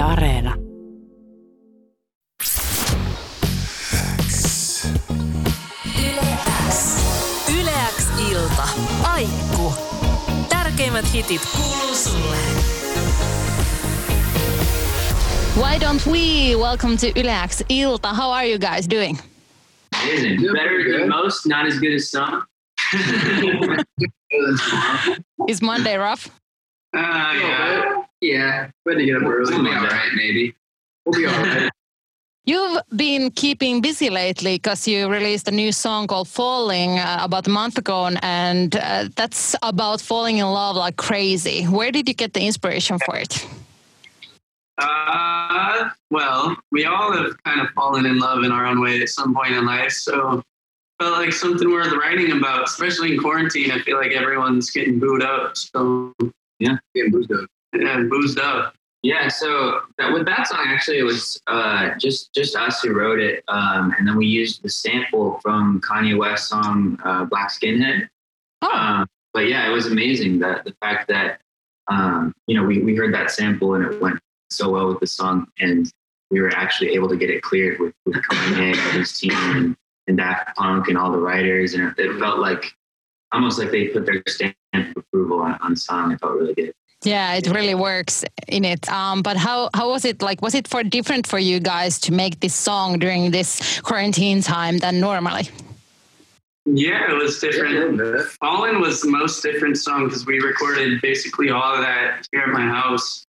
Yle Areena. YleX ilta. Aikku. Tärkeimmät hitit kuuluu sulle. Why don't we? Welcome to YleX Ilta. How are you guys doing? Amazing. Yeah, Better than most, not as good as some. Is Monday rough? Uh, yeah. Yeah, we had to get up early. We'll be all right, maybe. We'll be all right. You've been keeping busy lately because you released a new song called Fallin' uh, about a month ago, and uh, that's about falling in love like crazy. Where did you get the inspiration for it? Uh, well, we all have kind of fallen in love in our own way at some point in life. So felt like something worth writing about, especially in quarantine. I feel like everyone's getting booed up. So yeah, Getting boozed up. Yeah, boozed up. Yeah, so that, with that song, actually, it was uh, just just us who wrote it, um, and then we used the sample from Kanye West's song uh, "Black Skinhead." Oh, Um, but yeah, it was amazing that the fact that um, you know we, we heard that sample and it went so well with the song, and we were actually able to get it cleared with, with Kanye and his team and, and Daft Punk and all the writers, and it, it felt like almost like they put their stamp of approval on, on the song. It felt really good. Yeah, it really works in it. Um, but how how was it like? Was it for different for you guys to make this song during this quarantine time than normally? Yeah, it was different. little bit. Fallin' was the most different song because we recorded basically all of that here at my house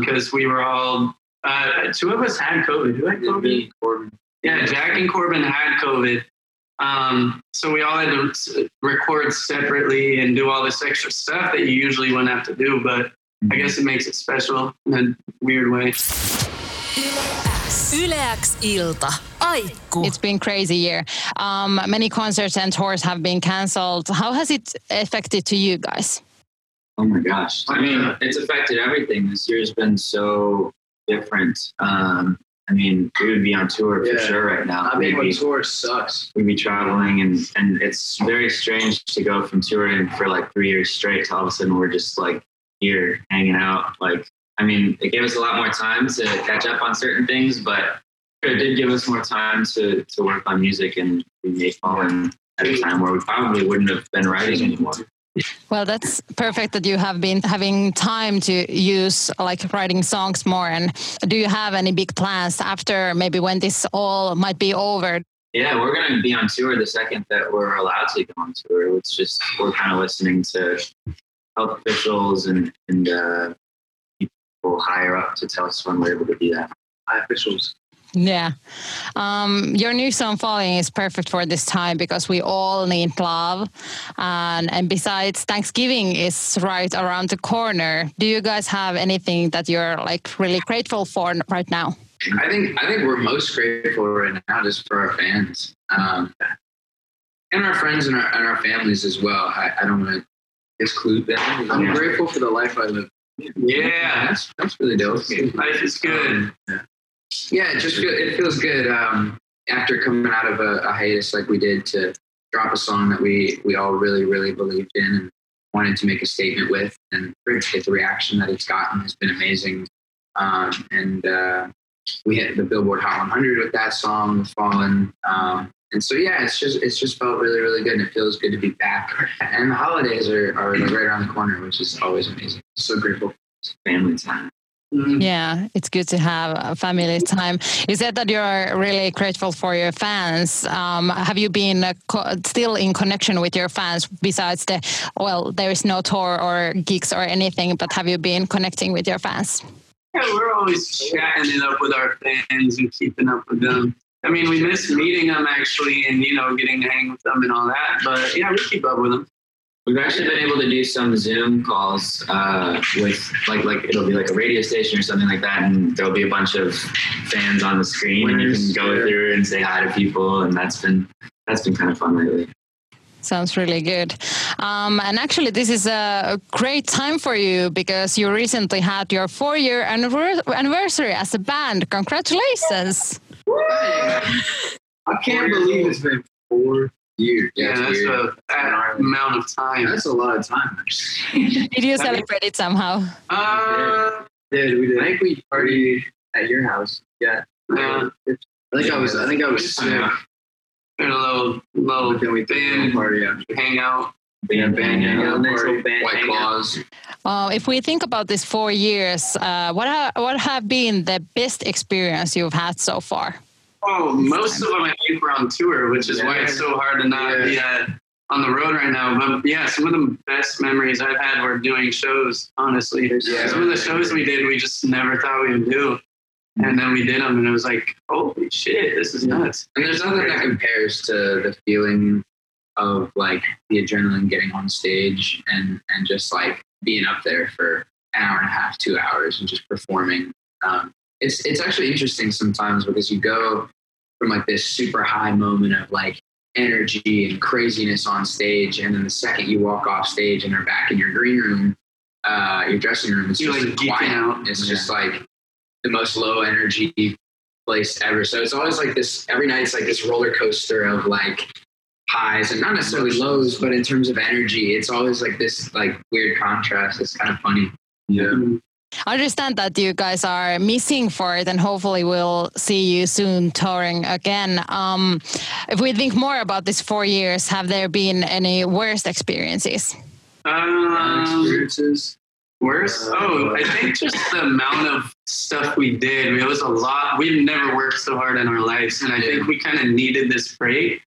because we were all, uh, two of us had COVID. Who had COVID? Corbin. Yeah, Jack and Corbin had COVID. Um, so we all had to record separately and do all this extra stuff that you usually wouldn't have to do, but I guess it makes it special in a weird way. YleX ilta. Aikku. It's been crazy year. Um, many concerts and tours have been cancelled. How has it affected to you guys? Oh my gosh. I mean, it's affected everything. This year's been so different. Um, I mean, we would be on tour for Yeah. sure right now. I We'd be, tour sucks. we'd be traveling, and, and it's very strange to go from touring for like three years straight to all of a sudden we're just like here hanging out. Like, I mean, it gave us a lot more time to catch up on certain things, but it did give us more time to, to work on music, and we made Fallin' at a time where we probably wouldn't have been writing anymore. Well, that's perfect that you have been having time to use like writing songs more. And do you have any big plans after maybe when this all might be over? Yeah, we're going to be on tour the second that we're allowed to go on tour. It's just we're kind of listening to health officials and and uh, people higher up to tell us when we're able to do that. High officials. Yeah. Um, your new song Fallin' is perfect for this time because we all need love. And, and besides, Thanksgiving is right around the corner. Do you guys have anything that you're like really grateful for right now? I think I think we're most grateful right now just for our fans um, and our friends and our, and our families as well. I, I don't want to exclude them. I'm Yeah. grateful for the life I live. Yeah, that's that's really dope. life is good. Um, yeah, it just feel, it feels good um, after coming out of a, a hiatus like we did to drop a song that we we all really really believed in and wanted to make a statement with, and the reaction that it's gotten has been amazing. Um, and uh, we hit the Billboard Hot 100 with that song, with Fallin'. Um, and so yeah, it's just it's just felt really really good, and it feels good to be back. And the holidays are are right around the corner, which is always amazing. So grateful. For family time. Mm. Yeah, it's good to have a family time. You said that you're really grateful for your fans. Um, have you been uh, co- still in connection with your fans besides the, well, there is no tour or gigs or anything, but have you been connecting with your fans? Yeah, we're always chatting it up with our fans and keeping up with them. I mean, we miss meeting them actually and, you know, getting to hang with them and all that. But yeah, we keep up with them. We've actually been able to do some Zoom calls uh, with like like it'll be like a radio station or something like that, and there'll be a bunch of fans on the screen, and you can go through and say hi to people, and that's been that's been kind of fun lately. Sounds really good. Um, and actually, this is a great time for you because you recently had your four year anniversary as a band. Congratulations. I can't believe it's been four years. Yeah, it's that's weird. a, that amount of time. That's a lot of time. Did you celebrate it somehow? Uh, did. We did. I think we partied at your house. Yeah. Yeah. I think I was. I think I was sick. Yeah. We a little little But then we band party after. hangout. Yeah, band, Yeah, yeah, party. band White claws. Uh, if we think about these four years, uh, what ha- what have been the best experience you've had so far? Oh, most of them I think were on tour, which is why it's so hard to not be at, on the road right now. But yeah, some of the best memories I've had were doing shows. Honestly, Yeah. some of the shows we did, we just never thought we would do, and then we did them, and it was like, holy shit, this is nuts. And there's nothing that compares to the feeling of like the adrenaline getting on stage and and just like being up there for an hour and a half, two hours, and just performing. Um, it's it's actually interesting sometimes because you go from like this super high moment of like energy and craziness on stage, and then the second you walk off stage and are back in your green room, uh, your dressing room, it's You're, just like, quiet. out. It's just like the most low energy place ever. So it's always like this. Every night it's like this roller coaster of like highs and not necessarily lows, but in terms of energy, it's always like this like weird contrast. It's kind of funny. Yeah. I understand that you guys are missing for it, and hopefully we'll see you soon touring again. Um, if we think more about these four years, have there been any worst experiences? Um, experiences. Worse? Oh, I think just the amount of stuff we did. It was a lot. We've never worked so hard in our lives, and I think we kind of needed this break.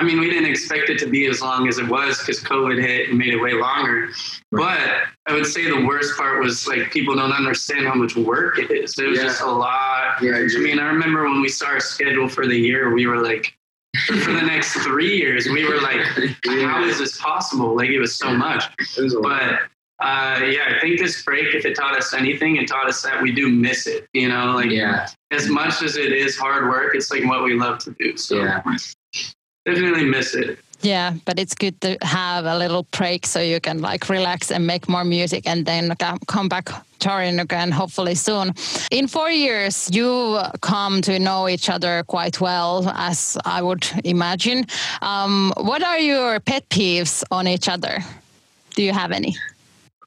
I mean, we didn't expect it to be as long as it was because COVID hit and made it way longer. But I would say the worst part was like people don't understand how much work it is. It was Yeah. just a lot. Yeah, I mean, I remember when we saw our schedule for the year, we were like, for the next three years, we were like, how is this possible? Like, it was so much. Was. But uh, yeah, I think this break, if it taught us anything, it taught us that we do miss it. You know, like Yeah, as much as it is hard work, it's like what we love to do. So yeah, definitely miss it. Yeah, but it's good to have a little break so you can like relax and make more music and then come back touring again, hopefully soon. In four years, you come to know each other quite well, as I would imagine. Um, what are your pet peeves on each other? Do you have any?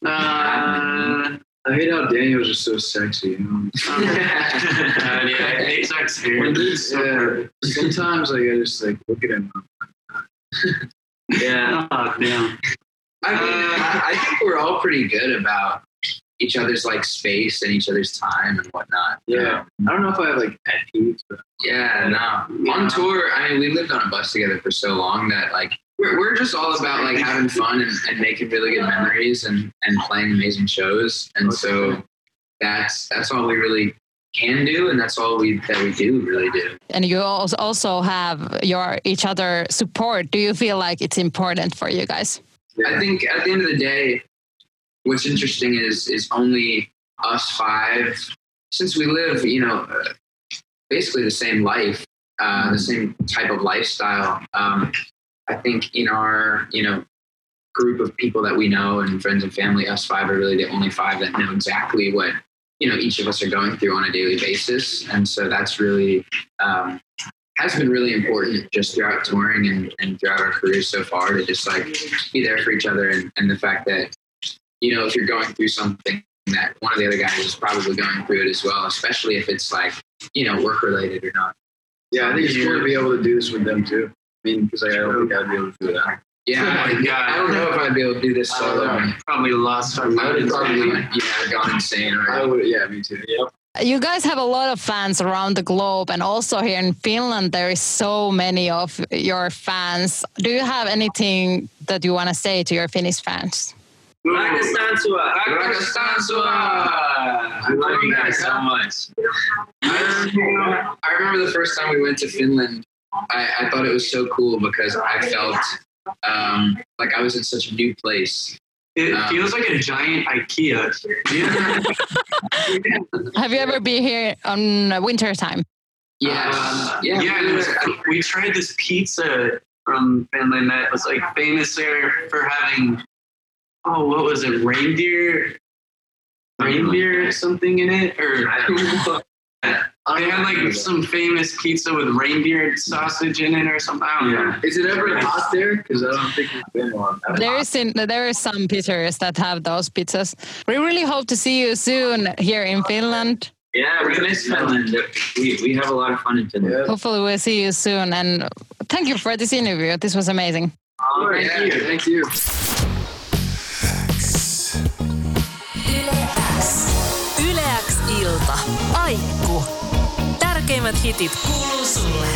Uh, I hate how Daniel's just so sexy. You know? uh, yeah, Ajax here. When he's, uh, sometimes like I just like look at him. Yeah. Oh, damn. I mean, I, I think we're all pretty good about each other's like space and each other's time and whatnot. Yeah. Um, I don't know if I have like pet peeves, but Yeah, no. On tour, I mean, we lived on a bus together for so long that like we're, we're just all about like having fun and, and making really good memories and, and playing amazing shows. And so that's that's all we really can do, and that's all we that we do really do. And you als- also have your each other support. Do you feel like it's important for you guys? I think at the end of the day, what's interesting is is only us five, since we live, you know, basically the same life, uh, the same type of lifestyle. Um, I think in our you know group of people that we know and friends and family, us five are really the only five that know exactly what you know each of us are going through on a daily basis, and so that's really. Um, has been really important just throughout touring and, and throughout our careers so far to just like be there for each other and, and the fact that you know if you're going through something that one of the other guys is probably going through it as well especially if it's like you know work related or not yeah, I think it's cool to be able to do this with them too. I mean, because like, I don't think I'd be able to do that. yeah Oh I, I don't know if i'd be able to do this I don't solo know. I Probably lost our would minds. probably yeah gone insane I would, yeah, me too. Yep. You guys have a lot of fans around the globe, and also here in Finland, there is so many of your fans. Do you have anything that you want to say to your Finnish fans? Rakastan sua. I love you guys so much. I, I remember the first time we went to Finland. I, I thought it was so cool because I felt um, like I was in such a new place. It Um, feels like a giant IKEA. Have you ever been here on winter time? Yes. Uh, yeah. yeah. was, we tried this pizza from Finland that was like famous there for having, oh, what was it, reindeer, reindeer something in it, or They had like some famous pizza with reindeer sausage in it or something. I don't know. Yeah. Is it ever hot there? Because I don't think we've been on. There is in, there is some pizzerias that have those pizzas. We really hope to see you soon here in Finland. Yeah, we're miss Finland. We, we have a lot of fun in Finland. Yeah. Hopefully we'll see you soon. And thank you for this interview. This was amazing. Oh, thank yeah, you. Thank you. Ilta. Aikku. Tärkeimmät hitit kuuluu sulle.